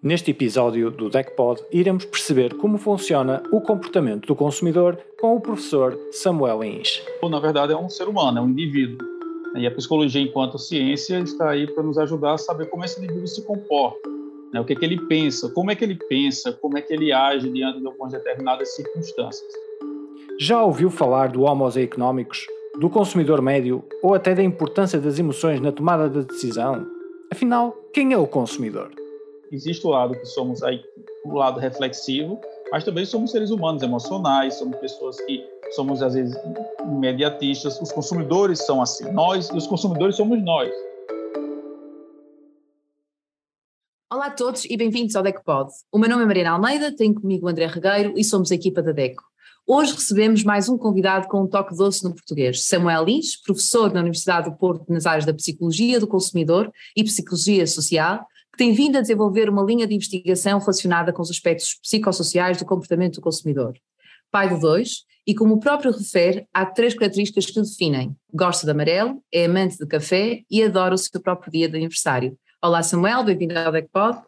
Neste episódio do DECPOD, iremos perceber como funciona o comportamento do consumidor com o professor Samuel Ins. Na verdade, é um ser humano, é um indivíduo. E a psicologia, enquanto ciência, está aí para nos ajudar a saber como esse indivíduo se comporta, né? o que é que ele pensa, como é que ele pensa, como é que ele age diante de algumas determinadas circunstâncias. Já ouviu falar do Homo econômicos, do consumidor médio ou até da importância das emoções na tomada de decisão? Afinal, quem é o consumidor? Existe o lado que somos aí o lado reflexivo, mas também somos seres humanos emocionais, somos pessoas que somos às vezes imediatistas. Os consumidores são assim, nós e os consumidores somos nós. Olá a todos e bem-vindos ao DECPOD. O meu nome é Mariana Almeida, tenho comigo o André Regueiro e somos a equipa da DECO. Hoje recebemos mais um convidado com um toque doce no português, Samuel Lins, professor na Universidade do Porto nas áreas da Psicologia do Consumidor e Psicologia Social, tem vindo a desenvolver uma linha de investigação relacionada com os aspectos psicossociais do comportamento do consumidor. Pai de dois, e como o próprio refere, há três características que o definem. Gosta de amarelo, é amante de café e adora o seu próprio dia de aniversário. Olá Samuel, bem-vindo ao DECPOD.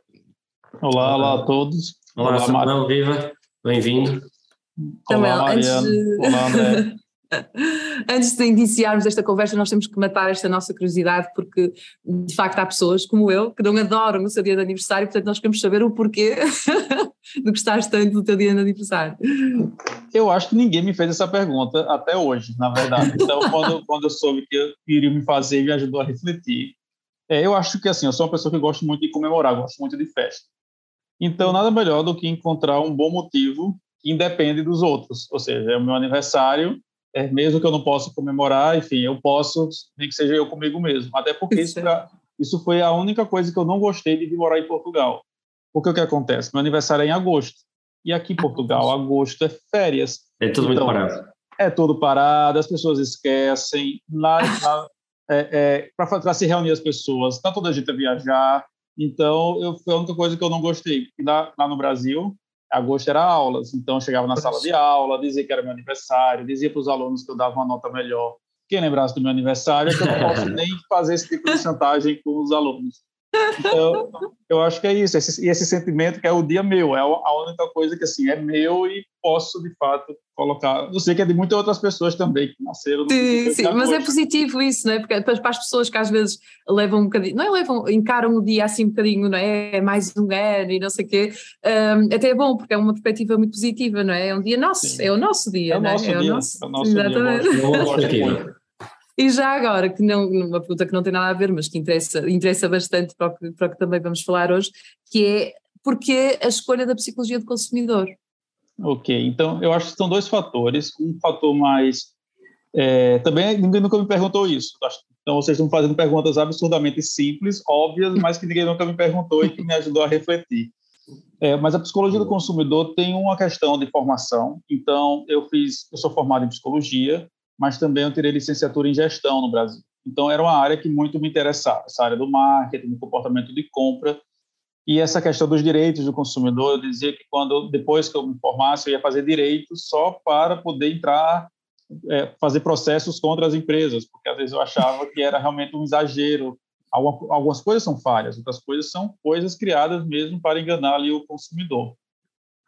Olá, olá a todos. Olá, olá Samuel, viva, bem-vindo. Samuel, antes de... Olá, André. Antes de iniciarmos esta conversa, nós temos que matar esta nossa curiosidade, porque de facto há pessoas como eu que não adoram o seu dia de aniversário, portanto nós queremos saber o porquê que estás tanto do teu dia de aniversário. Eu acho que ninguém me fez essa pergunta até hoje, na verdade. Então, quando, quando eu soube que eu iria me fazer, me ajudou a refletir. É, eu acho que assim, eu sou uma pessoa que gosto muito de comemorar, gosto muito de festa. Então, nada melhor do que encontrar um bom motivo que independe dos outros. Ou seja, é o meu aniversário, é, mesmo que eu não possa comemorar, enfim, eu posso, nem que seja eu comigo mesmo. Até porque isso, isso foi a única coisa que eu não gostei de vir morar em Portugal. Porque o que acontece? Meu aniversário é em agosto. E aqui em Portugal, agosto é férias. É tudo então, muito parado. É tudo parado, as pessoas esquecem. Lá, lá é, é, para se reunir as pessoas, está toda a gente a viajar. Então, eu, foi a única coisa que eu não gostei. Lá, lá no Brasil, agosto era aulas, então eu chegava na sala de aula, dizia que era meu aniversário, dizia para os alunos que eu dava uma nota melhor. Quem lembrasse do meu aniversário é que eu não posso nem fazer esse tipo de chantagem com os alunos. Então, eu acho que é isso, esse, esse sentimento que é o dia meu, é a única coisa que assim é meu e posso de fato colocar. Eu sei que é de muitas outras pessoas também que nasceram. Sim, sim, mas é positivo isso, não é? Porque para as pessoas que às vezes levam um bocadinho, não é levam, encaram o dia assim um bocadinho, não é? É mais um ano e não sei o quê, um, até é bom porque é uma perspectiva muito positiva, não é? É um dia nosso, sim. é o nosso dia, é o não é? Nosso é dia, o nosso, é o nosso Exatamente. dia. Eu gosto, eu gosto e já agora, que não, uma pergunta que não tem nada a ver, mas que interessa, interessa bastante para o, que, para o que também vamos falar hoje, que é porque a escolha da psicologia do consumidor? Ok, então eu acho que são dois fatores. Um fator mais. É, também ninguém nunca me perguntou isso. Então vocês estão fazendo perguntas absurdamente simples, óbvias, mas que ninguém nunca me perguntou e que me ajudou a refletir. É, mas a psicologia do consumidor tem uma questão de formação. Então eu fiz, eu sou formado em psicologia, mas também eu tirei licenciatura em gestão no Brasil. Então, era uma área que muito me interessava, essa área do marketing, do comportamento de compra, e essa questão dos direitos do consumidor, eu dizia que quando depois que eu me formasse, eu ia fazer direito só para poder entrar, é, fazer processos contra as empresas, porque às vezes eu achava que era realmente um exagero. Algumas coisas são falhas, outras coisas são coisas criadas mesmo para enganar ali o consumidor.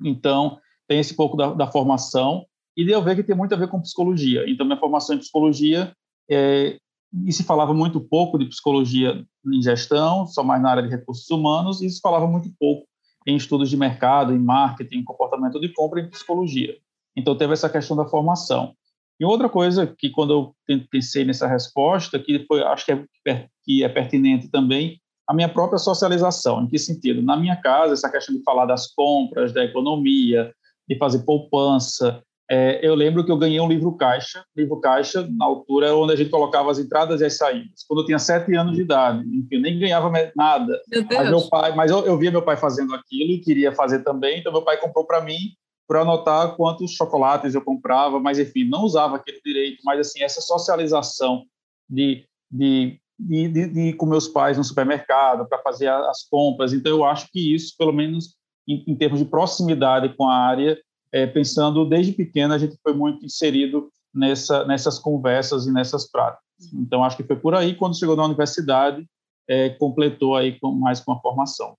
Então, tem esse pouco da, da formação, e de eu ver que tem muito a ver com psicologia. Então, minha formação em psicologia, é, e se falava muito pouco de psicologia em gestão, só mais na área de recursos humanos, e se falava muito pouco em estudos de mercado, em marketing, em comportamento de compra e em psicologia. Então, teve essa questão da formação. E outra coisa que, quando eu pensei nessa resposta, que foi, acho que é, que é pertinente também, a minha própria socialização. Em que sentido? Na minha casa, essa questão de falar das compras, da economia, de fazer poupança, é, eu lembro que eu ganhei um livro caixa, livro caixa, na altura onde a gente colocava as entradas e as saídas. Quando eu tinha sete anos de idade, enfim, nem ganhava nada. Meu mas meu pai, mas eu, eu via meu pai fazendo aquilo e queria fazer também, então meu pai comprou para mim para anotar quantos chocolates eu comprava, mas enfim, não usava aquele direito, mas assim, essa socialização de, de, de, de, de ir com meus pais no supermercado para fazer as compras, então eu acho que isso, pelo menos em, em termos de proximidade com a área, é, pensando desde pequeno a gente foi muito inserido nessa, nessas conversas e nessas práticas. Então acho que foi por aí quando chegou na universidade é, completou aí com, mais com a formação.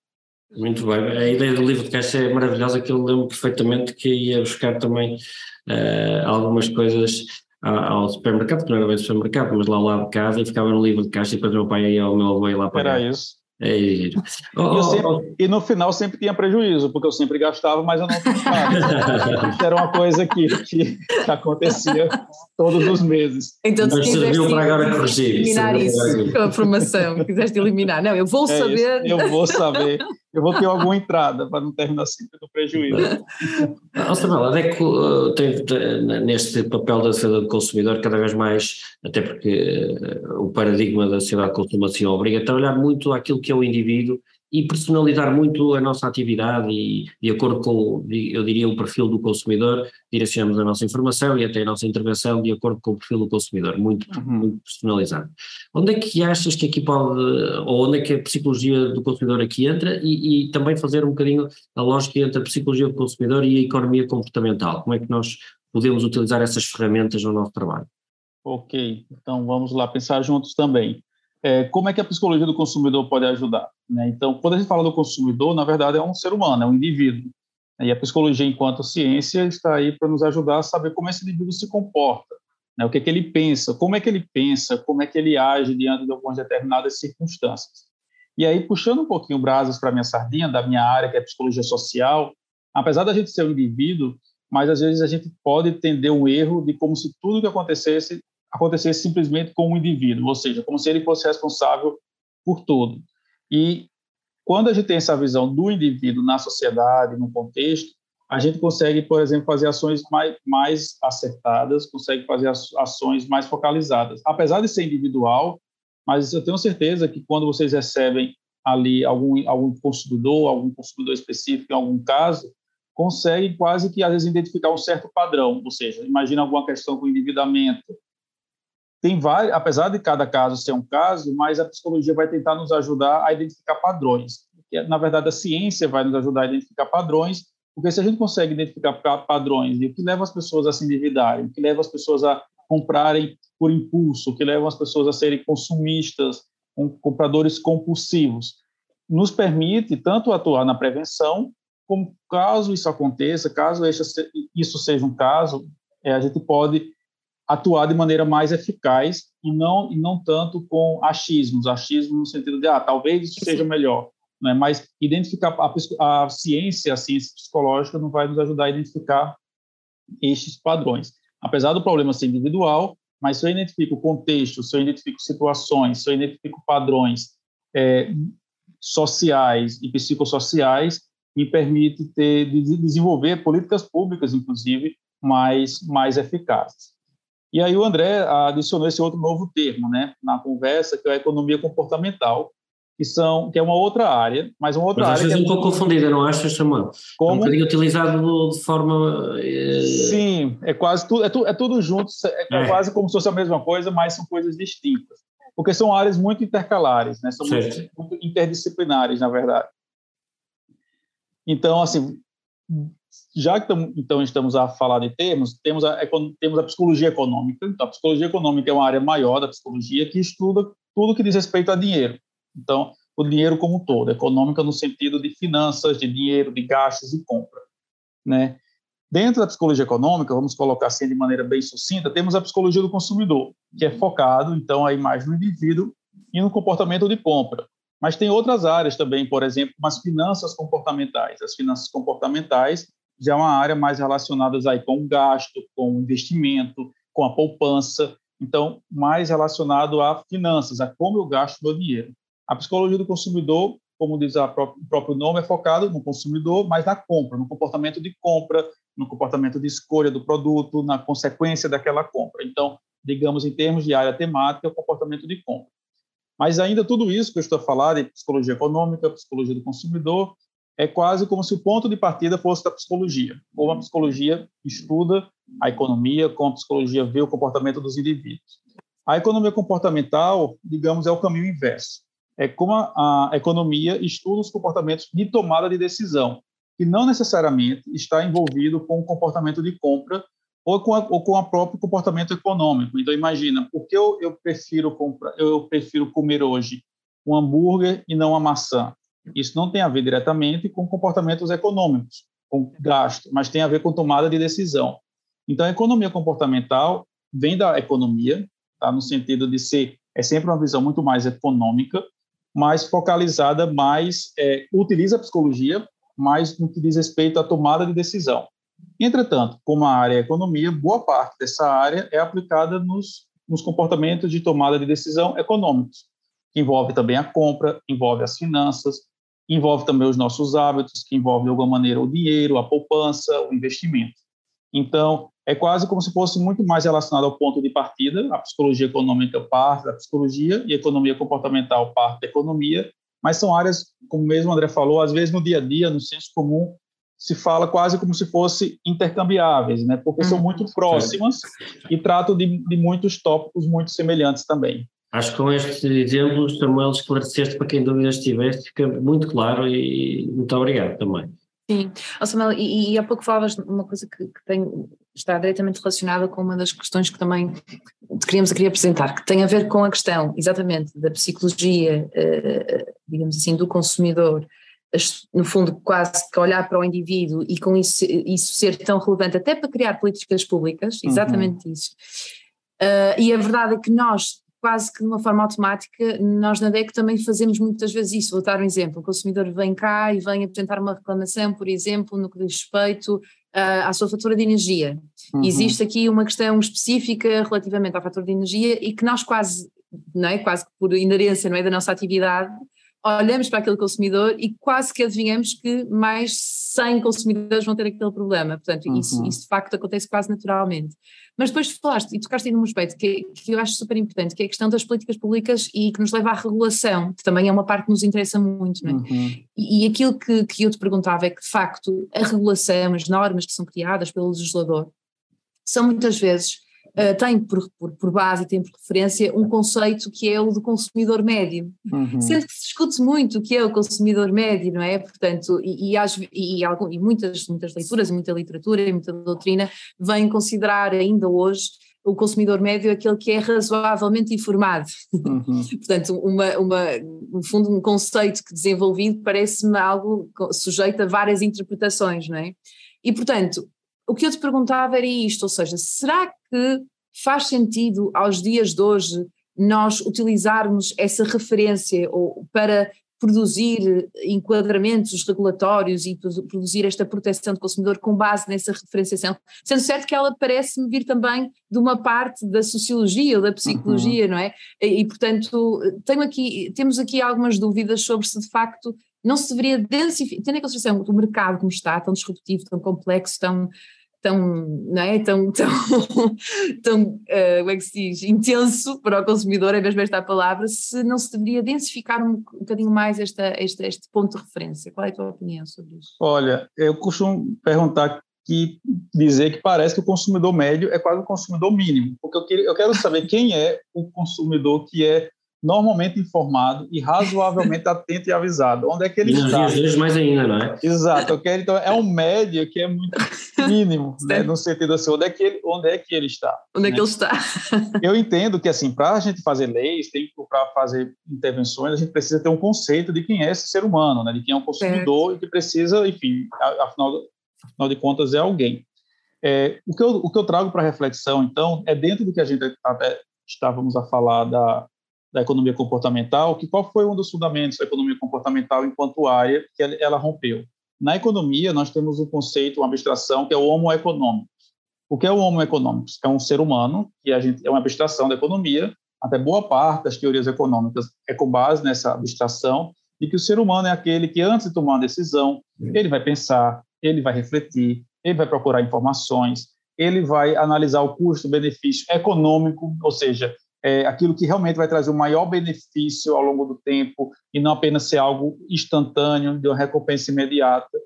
Muito bem. A ideia do livro de caixa é maravilhosa, que eu lembro perfeitamente que ia buscar também uh, algumas coisas ao supermercado, que não era bem supermercado, mas lá ao lado de casa, e ficava no livro de caixa e depois meu pai ia ao meu avô ir lá para Era isso. É isso. Oh, sempre, oh. E no final sempre tinha prejuízo, porque eu sempre gastava, mas eu não tinha Isso era uma coisa que, que, acontecia todos os meses. Então, se quiseste eliminar isso com a formação, quiseste eliminar. Não, eu vou é saber. Isso, eu vou saber eu vou ter alguma entrada para não terminar sempre no prejuízo. Samuel, a DECO tem, neste papel da defesa do consumidor cada vez mais, até porque uh, o paradigma da sociedade de consumação obriga a trabalhar muito aquilo que é o indivíduo e personalizar muito a nossa atividade e, de acordo com, eu diria, o perfil do consumidor, direcionamos a nossa informação e até a nossa intervenção de acordo com o perfil do consumidor, muito, uhum. muito personalizado. Onde é que achas que aqui pode, ou onde é que a psicologia do consumidor aqui entra e, e também fazer um bocadinho a lógica entre a psicologia do consumidor e a economia comportamental? Como é que nós podemos utilizar essas ferramentas no nosso trabalho? Ok, então vamos lá pensar juntos também é, como é que a psicologia do consumidor pode ajudar? Né? Então, quando a gente fala do consumidor, na verdade é um ser humano, é um indivíduo. E a psicologia, enquanto ciência, está aí para nos ajudar a saber como esse indivíduo se comporta, né? o que é que ele pensa, como é que ele pensa, como é que ele age diante de algumas determinadas circunstâncias. E aí, puxando um pouquinho brasas para a minha sardinha, da minha área, que é psicologia social, apesar da gente ser um indivíduo, mas às vezes a gente pode tender um erro de como se tudo que acontecesse acontecesse simplesmente com um indivíduo, ou seja, como se ele fosse responsável por tudo. E quando a gente tem essa visão do indivíduo na sociedade, no contexto, a gente consegue, por exemplo, fazer ações mais, mais acertadas, consegue fazer ações mais focalizadas. Apesar de ser individual, mas eu tenho certeza que quando vocês recebem ali algum, algum consumidor, algum consumidor específico em algum caso, conseguem quase que, às vezes, identificar um certo padrão. Ou seja, imagina alguma questão com endividamento, tem vários, apesar de cada caso ser um caso, mas a psicologia vai tentar nos ajudar a identificar padrões. Na verdade, a ciência vai nos ajudar a identificar padrões, porque se a gente consegue identificar padrões e o que leva as pessoas a se endividarem, o que leva as pessoas a comprarem por impulso, o que leva as pessoas a serem consumistas, compradores compulsivos, nos permite tanto atuar na prevenção, como caso isso aconteça, caso isso seja um caso, é, a gente pode atuar de maneira mais eficaz e não e não tanto com achismos, achismo no sentido de ah, talvez isso seja melhor, né? Mas identificar a, a ciência, a ciência psicológica não vai nos ajudar a identificar estes padrões. Apesar do problema ser individual, mas se eu identifico contexto, se eu identifico situações, se eu identifico padrões é, sociais e psicossociais, me permite ter, desenvolver políticas públicas, inclusive, mais, mais eficazes. E aí o André adicionou esse outro novo termo, né, na conversa, que é a economia comportamental, que são que é uma outra área, mas uma outra mas área. Mas é um pouco confundida, não achas, Samuel? Como? É um bocadinho utilizado de forma. É... Sim, é quase tudo, é, tu, é tudo junto, é, é, quase como se fosse a mesma coisa, mas são coisas distintas. Porque são áreas muito intercalares, né? São muito, muito interdisciplinares, na verdade. Então, assim, já que então estamos a falar de termos, temos a, temos a psicologia econômica. Então, a psicologia econômica é uma área maior da psicologia que estuda tudo que diz respeito a dinheiro. Então, o dinheiro como um todo, econômica no sentido de finanças, de dinheiro, de gastos e compra, né? Dentro da psicologia econômica, vamos colocar assim de maneira bem sucinta, temos a psicologia do consumidor, que é focado então aí mais no indivíduo e no comportamento de compra. Mas tem outras áreas também, por exemplo, as finanças comportamentais. As finanças comportamentais já é uma área mais relacionada aí com o gasto, com o investimento, com a poupança. Então, mais relacionado a finanças, a como eu gasto meu dinheiro. A psicologia do consumidor, como diz o próprio nome, é focado no consumidor, mas na compra, no comportamento de compra, no comportamento de escolha do produto, na consequência daquela compra. Então, digamos, em termos de área temática, é o comportamento de compra. Mas ainda tudo isso que eu estou a falar de psicologia econômica, psicologia do consumidor, é quase como se o ponto de partida fosse da psicologia. Ou a psicologia estuda a economia, como a psicologia vê o comportamento dos indivíduos. A economia comportamental, digamos, é o caminho inverso. É como a, a economia estuda os comportamentos de tomada de decisão, que não necessariamente está envolvido com o comportamento de compra ou com, a, ou com o próprio comportamento econômico. Então, imagina, por que eu, eu, prefiro comprar, eu prefiro comer hoje um hambúrguer e não uma maçã? Isso não tem a ver diretamente com comportamentos econômicos, com gasto, mas tem a ver com tomada de decisão. Então, a economia comportamental vem da economia, tá? no sentido de ser, é sempre uma visão muito mais econômica, mais focalizada, mais, é, utiliza a psicologia, mais no que diz respeito à tomada de decisão. Entretanto, como a área é economia, boa parte dessa área é aplicada nos, nos comportamentos de tomada de decisão econômicos, que envolve também a compra, envolve as finanças, envolve também os nossos hábitos, que envolve de alguma maneira o dinheiro, a poupança, o investimento. Então, é quase como se fosse muito mais relacionado ao ponto de partida, a psicologia econômica parte da psicologia e a economia comportamental parte da economia, mas são áreas, como mesmo o André falou, às vezes no dia a dia, no senso comum, se fala quase como se fossem intercambiáveis, né? porque são uhum. muito próximas e tratam de, de muitos tópicos muito semelhantes também. Acho que com este exemplo, Samuel, esclareceste para quem dúvidas tivesse, fica muito claro e muito obrigado também. Sim, oh, Samuel, e, e há pouco falavas de uma coisa que, que tem, está diretamente relacionada com uma das questões que também queríamos aqui apresentar, que tem a ver com a questão exatamente da psicologia, eh, digamos assim, do consumidor, no fundo, quase que olhar para o indivíduo e com isso, isso ser tão relevante até para criar políticas públicas, uhum. exatamente uhum. isso. Uh, e a verdade é que nós, quase que de uma forma automática, nós na DEC também fazemos muitas vezes isso. Vou dar um exemplo: o consumidor vem cá e vem apresentar uma reclamação, por exemplo, no que diz respeito uh, à sua fatura de energia. Uhum. Existe aqui uma questão específica relativamente à fatura de energia e que nós quase, não é? Quase que por inerência não é, da nossa atividade, olhamos para aquele consumidor e quase que adivinhamos que mais 100 consumidores vão ter aquele problema. Portanto, uhum. isso, isso de facto acontece quase naturalmente. Mas depois falaste e tocaste aí num aspecto que, que eu acho super importante, que é a questão das políticas públicas e que nos leva à regulação, que também é uma parte que nos interessa muito. É? Uhum. E, e, aquilo que, que eu te perguntava é que, de facto, a regulação, as normas que são criadas pelo legislador, são muitas vezes uh, tem por, por, por, base e tem por referência um conceito que é o do consumidor médio. Uhum. Sendo que se discute muito o que é o consumidor médio, não é? Portanto, e, e, e, algum, e muitas, muitas leituras, muita literatura e muita doutrina vêm considerar ainda hoje o consumidor médio é aquele que é razoavelmente informado. Uhum. Portanto, uma, uma, no fundo, um conceito que desenvolvido parece-me algo sujeito a várias interpretações, não é? E, portanto, o que eu te perguntava era isto, ou seja, será que faz sentido aos dias de hoje nós utilizarmos essa referência ou para produzir enquadramentos regulatórios e produzir esta proteção do consumidor com base nessa referenciação, sendo certo que ela parece-me vir também de uma parte da sociologia ou da psicologia, uhum. não é? E, e, portanto, aqui, temos aqui algumas dúvidas sobre se de facto não se deveria densificar, tendo em consideração o mercado como está, tão disruptivo, tão complexo, tão, tão, não é? tão, tão, tão uh, como é que se diz, intenso para o consumidor, é mesmo esta palavra, se não se deveria densificar um, um bocadinho mais esta, este, este ponto de referência. Qual é a tua opinião sobre isso? Olha, eu costumo perguntar que dizer que parece que o consumidor médio é quase o consumidor mínimo, porque eu, queria, eu quero saber quem é o consumidor que é normalmente informado e razoavelmente atento e avisado. Onde é que ele e está? Às vezes mais ainda, não é? Exato. quero então, é um médio que é muito mínimo, né, no sentido assim, onde é que ele, onde é que ele está? Onde né? é que né? ele está? Eu entendo que, assim, para a gente fazer leis, para fazer intervenções, a gente precisa ter um conceito de quem é esse ser humano, né, de quem é um consumidor é. e que precisa, enfim, afinal, afinal de contas, é alguém. É, o, que eu, o que eu trago para reflexão, então, é dentro do que a gente até estávamos a falar da, da economia comportamental, que qual foi um dos fundamentos da economia comportamental enquanto área que ela rompeu? Na economia, nós temos um conceito, uma abstração, que é o homo econômicos. O que é o homo econômicos? É um ser humano, que a gente, é uma abstração da economia, até boa parte das teorias econômicas é com base nessa abstração, e que o ser humano é aquele que, antes de tomar uma decisão, ele vai pensar, ele vai refletir, ele vai procurar informações, ele vai analisar o custo-benefício econômico, ou seja, é, aquilo que realmente vai trazer o maior benefício ao longo do tempo e não apenas ser algo instantâneo, de uma recompensa imediata.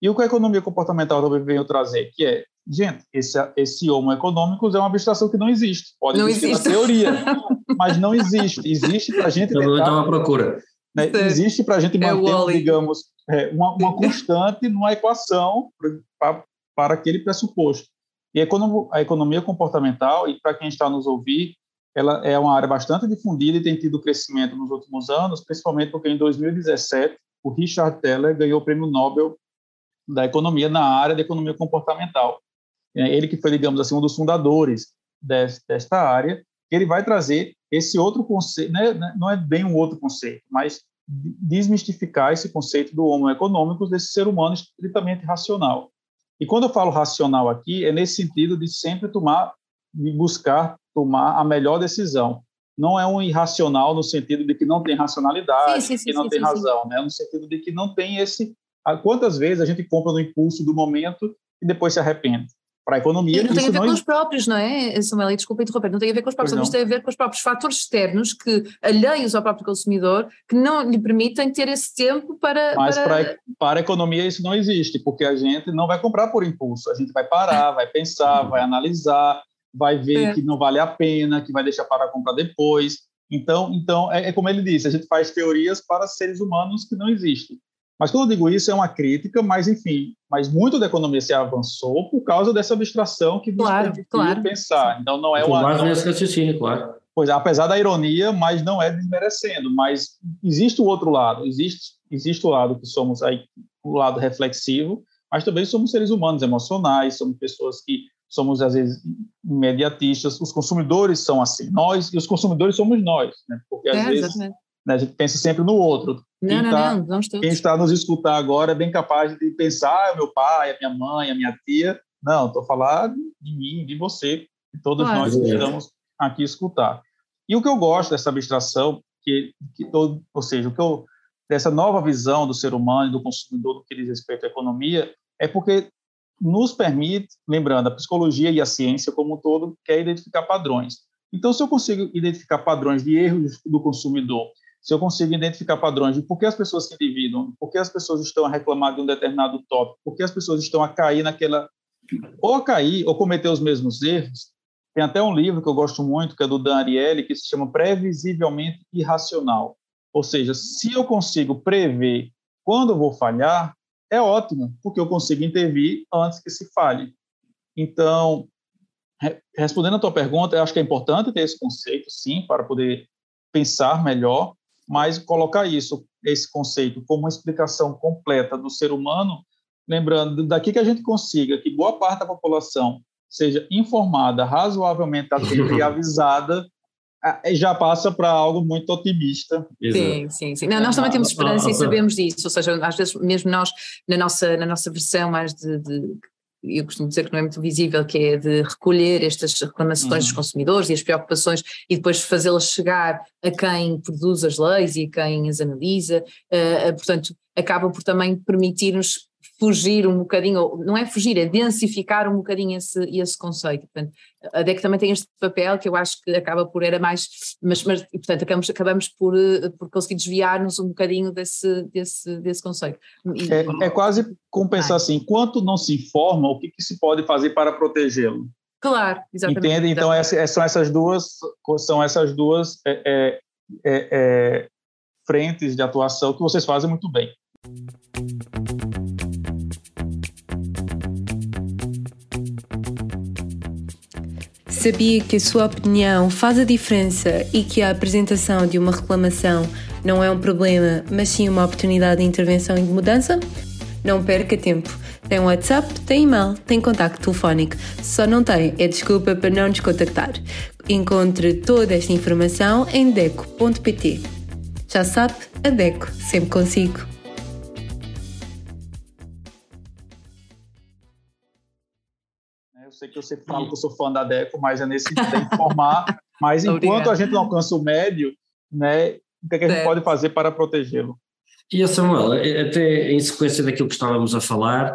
E o que a economia comportamental também veio trazer, que é, gente, esse, esse homo econômicos é uma abstração que não existe. Pode não existir existe. na teoria, mas não existe. Existe para a gente tentar... Então, procura. Né, existe para a gente é manter, é digamos, é, uma, uma constante numa equação para, para aquele pressuposto. E a economia comportamental, e para quem está nos ouvir, ela é uma área bastante difundida e tem tido crescimento nos últimos anos, principalmente porque em 2017 o Richard Teller ganhou o prêmio Nobel da economia na área da economia comportamental. É, ele que foi, digamos assim, um dos fundadores desta área, ele vai trazer esse outro conceito, né, né, não é bem um outro conceito, mas desmistificar esse conceito do homo econômico, desse ser humano estritamente racional. E quando eu falo racional aqui, é nesse sentido de sempre tomar, de buscar tomar a melhor decisão. Não é um irracional no sentido de que não tem racionalidade, sim, sim, que não sim, tem razão, né? no sentido de que não tem esse. Quantas vezes a gente compra no impulso do momento e depois se arrepende? para a economia. E não tem a ver não... com os próprios, não é, Samuel? Desculpa interromper, não tem a ver com os próprios, mas tem a ver com os próprios fatores externos que, alheios ao próprio consumidor, que não lhe permitem ter esse tempo para. Mas para, para, para a economia isso não existe, porque a gente não vai comprar por impulso, a gente vai parar, vai pensar, vai analisar, vai ver é. que não vale a pena, que vai deixar para comprar depois. Então, então é, é como ele disse, a gente faz teorias para seres humanos que não existem. Mas quando eu digo isso, é uma crítica, mas enfim, mas muito da economia se avançou por causa dessa abstração que claro, claro. pensar. Então não é uma. Não, nesse raciocínio, claro. Pois, apesar da ironia, mas não é desmerecendo. Mas existe o outro lado, existe, existe o lado que somos aí, o lado reflexivo, mas também somos seres humanos emocionais, somos pessoas que somos às vezes imediatistas. Os consumidores são assim, nós e os consumidores somos nós, né? Porque às é, vezes né, a gente pensa sempre no outro. Não, quem, não, tá, não, não quem está nos escutar agora é bem capaz de pensar, ah, meu pai, a minha mãe, a minha tia. Não, estou falando de mim, de você, de todos claro. nós que estamos aqui escutar. E o que eu gosto dessa abstração, que, que todo, ou seja, o que eu, dessa nova visão do ser humano e do consumidor no que diz respeito à economia, é porque nos permite, lembrando, a psicologia e a ciência como um todo quer identificar padrões. Então, se eu consigo identificar padrões de erros do consumidor se eu consigo identificar padrões de por que as pessoas se endividam, por que as pessoas estão a reclamar de um determinado tópico, por que as pessoas estão a cair naquela. ou a cair, ou cometer os mesmos erros. Tem até um livro que eu gosto muito, que é do Dan Ariely, que se chama Previsivelmente Irracional. Ou seja, se eu consigo prever quando eu vou falhar, é ótimo, porque eu consigo intervir antes que se falhe. Então, respondendo a tua pergunta, eu acho que é importante ter esse conceito, sim, para poder pensar melhor, mas colocar isso, esse conceito, como uma explicação completa do ser humano, lembrando, daqui que a gente consiga que boa parte da população seja informada, razoavelmente atenta e avisada, já passa para algo muito otimista. Sim, sim, sim. Não, nós também temos esperança e sabemos disso, ou seja, às vezes mesmo nós, na nossa, na nossa versão mais de, de eu costumo dizer que não é muito visível, que é de recolher estas reclamações uhum. dos consumidores e as preocupações e depois fazê-las chegar a quem produz as leis e a quem as analisa, uh, uh, portanto, acaba por também permitir-nos fugir um bocadinho, não é fugir, é densificar um bocadinho esse, esse conceito. Portanto, a DEC também tem este papel que eu acho que acaba por era mais, mas, mas portanto acabamos, acabamos por, eh, por conseguir desviar-nos um bocadinho desse, desse, desse conceito. E, é, é, quase como pensar assim, enquanto não se informa, o que, que se pode fazer para protegê-lo? Claro, exatamente. Entende? Então essa, são essas duas, são essas duas é, é, é, é frentes de atuação que vocês fazem muito bem. Sabia que a sua opinião faz a diferença e que a apresentação de uma reclamação não é um problema, mas sim uma oportunidade de intervenção e de mudança? Não perca tempo. Tem WhatsApp, tem e-mail, tem contacto telefónico. Só não tem é desculpa para não nos contactar. Encontre toda esta informação em deco.pt. Já sabe, a Deco, sempre consigo. Sei que eu sempre falo que eu sou fã da DECO, mas é nesse sentido de informar. Mas enquanto a gente não alcança o médio, né, o que, é que a gente pode fazer para protegê-lo? E a Samuel, até em sequência daquilo que estávamos a falar,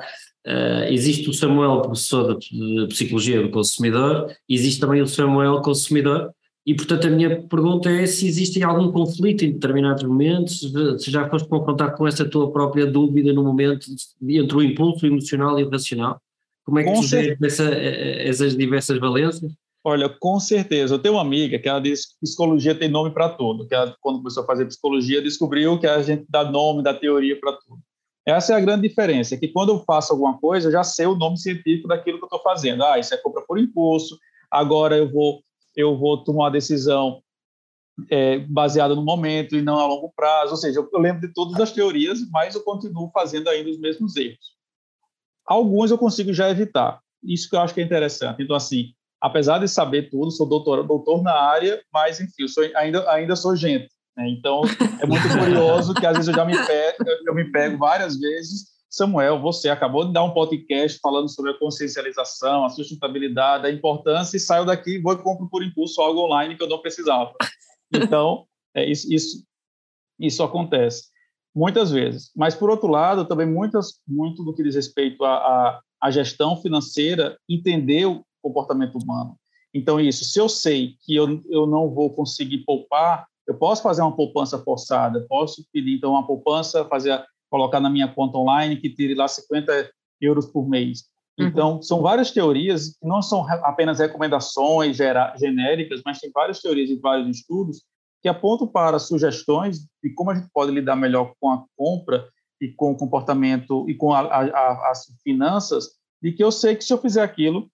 uh, existe o Samuel, professor de, de, Psicologia do Consumidor, existe também o Samuel Consumidor, e portanto a minha pergunta é se existe algum conflito em determinados momentos, se já foste confrontado com essa tua própria dúvida no momento entre o impulso emocional e o racional? Como é que com tu vês essa, eh, essas diversas valências? Olha, com certeza. Eu tenho uma amiga que ela diz que psicologia tem nome para tudo. Que ela, quando começou a fazer psicologia, descobriu que a gente dá nome, dá teoria para tudo. Essa é a grande diferença, que quando eu faço alguma coisa, eu já sei o nome científico daquilo que eu estou fazendo. Ah, isso é compra por impulso, agora eu vou, eu vou tomar uma decisão é, baseada no momento e não a longo prazo. Ou seja, eu lembro de todas as teorias, mas eu continuo fazendo ainda os mesmos erros. Alguns eu consigo já evitar. Isso que eu acho que é interessante. Então, assim, apesar de saber tudo, sou doutor, doutor na área, mas, enfim, sou, ainda, ainda sou gente. Né? Então, é muito curioso que às vezes eu já me pego, eu me pego várias vezes Samuel, você acabou de dar um podcast falando sobre a consciencialização, a sustentabilidade, a importância, e saio daqui e vou e compro por impulso algo online que eu não precisava. Então, é, isso, isso, isso acontece muitas vezes. Mas, por outro lado, também muitas, muito do que diz respeito à, à, gestão financeira, entender o comportamento humano. Então, isso, se eu sei que eu, eu não vou conseguir poupar, eu posso fazer uma poupança forçada, posso pedir, então, uma poupança, fazer colocar na minha conta online que tire lá 50 euros por mês. Uhum. Então, são várias teorias, que não são apenas recomendações genéricas, mas tem várias teorias e vários estudos que apontam para sugestões de como a gente pode lidar melhor com a compra e com o comportamento e com a, a, as finanças, de que eu sei que se eu fizer aquilo,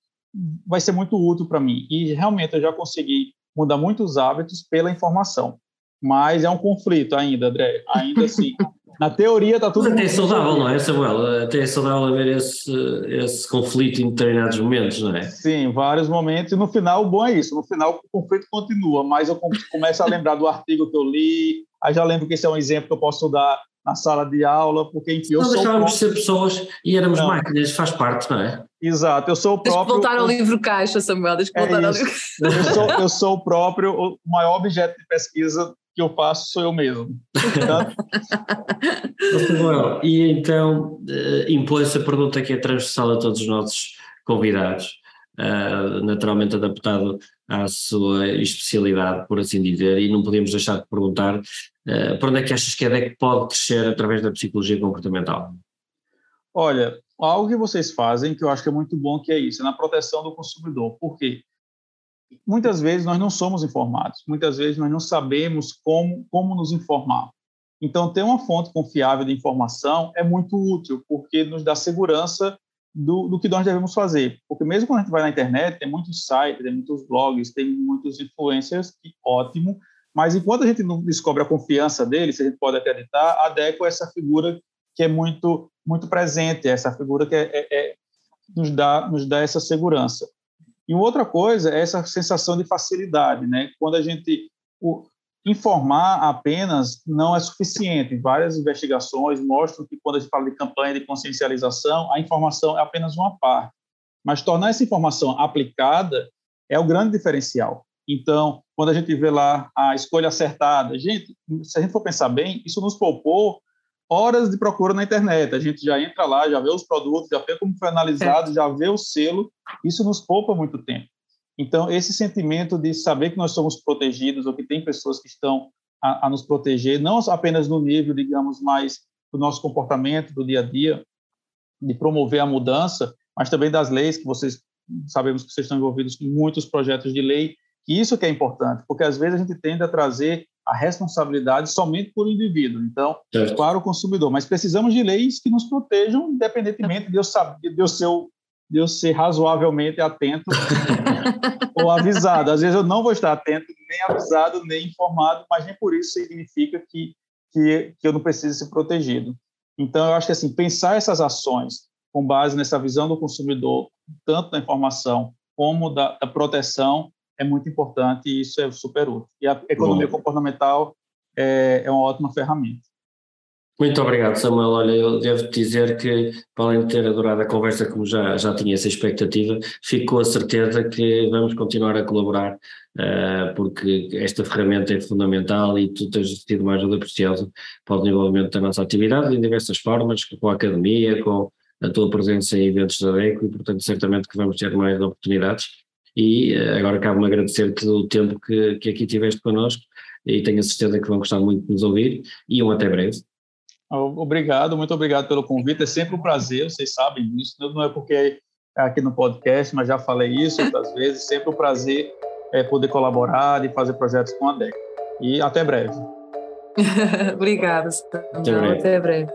vai ser muito útil para mim. E realmente eu já consegui mudar muitos hábitos pela informação. Mas é um conflito ainda, André. Ainda assim, Na teoria está tudo. Mas até é saudável, não é, Samuel? Até é saudável haver esse, esse conflito em determinados momentos, não é? Sim, vários momentos. E no final, o bom é isso. No final, o conflito continua. Mas eu começo a lembrar do artigo que eu li. Aí já lembro que esse é um exemplo que eu posso dar na sala de aula, porque enfim, eu Nós sou. deixávamos de ser pessoas e éramos não. máquinas, faz parte, não é? Exato, eu sou o próprio. Deixa voltar ao livro caixa, Samuel, deixa é voltar ao livro. Eu sou, eu sou o próprio, o maior objeto de pesquisa que eu faço sou eu mesmo. e então uh, impõe-se a pergunta que é transversal a todos os nossos convidados, uh, naturalmente adaptado à sua especialidade, por assim dizer, e não podemos deixar de perguntar uh, para onde é que achas que a DEC pode crescer através da psicologia comportamental? Olha, algo que vocês fazem que eu acho que é muito bom que é isso, é na proteção do consumidor. Por quê? Muitas vezes nós não somos informados, muitas vezes nós não sabemos como, como nos informar. Então, ter uma fonte confiável de informação é muito útil, porque nos dá segurança do, do, que nós devemos fazer. Porque mesmo quando a gente vai na internet, tem muitos sites, tem muitos blogs, tem muitos influencers, que ótimo, mas enquanto a gente não descobre a confiança deles, a gente pode acreditar, a DECO é essa figura que é muito muito presente, essa figura que é, é, é, nos, dá, nos dá essa segurança. E outra coisa é essa sensação de facilidade, né? Quando a gente o, informar apenas não é suficiente. Várias investigações mostram que quando a gente fala de campanha de consciencialização, a informação é apenas uma parte. Mas tornar essa informação aplicada é o grande diferencial. Então, quando a gente vê lá a escolha acertada, gente, se a gente for pensar bem, isso nos poupou horas de procura na internet. A gente já entra lá, já vê os produtos, já vê como foi analisado, é. já vê o selo. Isso nos poupa muito tempo. Então, esse sentimento de saber que nós somos protegidos ou que tem pessoas que estão a, a nos proteger, não apenas no nível, digamos, mais do nosso comportamento do dia a dia, de promover a mudança, mas também das leis que vocês sabemos que vocês estão envolvidos em muitos projetos de lei, que isso que é importante, porque às vezes a gente tende a trazer a responsabilidade somente por indivíduo, então, certo. para o consumidor. Mas precisamos de leis que nos protejam, independentemente de eu, saber, de eu, ser, de eu ser razoavelmente atento ou avisado. Às vezes eu não vou estar atento, nem avisado, nem informado, mas nem por isso significa que, que, que eu não preciso ser protegido. Então, eu acho que assim, pensar essas ações com base nessa visão do consumidor, tanto da informação como da, da proteção, é muito importante e isso é super útil. E a economia Bom. comportamental é, é uma ótima ferramenta. Muito obrigado, Samuel. Olha, eu devo dizer que, para além de ter adorado a conversa, como já, já tinha essa expectativa, fico com a certeza que vamos continuar a colaborar, uh, porque esta ferramenta é fundamental e tu tens tido uma ajuda preciosa para o desenvolvimento da nossa atividade em diversas formas, com a academia, com a tua presença em eventos da DECO e, portanto, certamente que vamos ter mais oportunidades e eh, agora cabe-me agradecer-te o tempo que, que aqui tiveste connosco e tenho a certeza que vão gostar muito de nos ouvir e um até breve. Obrigado, muito obrigado pelo convite, é sempre um prazer, vocês sabem disso, não é porque é aqui no podcast, mas já falei isso outras vezes, sempre um prazer é, poder colaborar e fazer projetos com a DEC. E até breve. Obrigada, até breve. Até breve.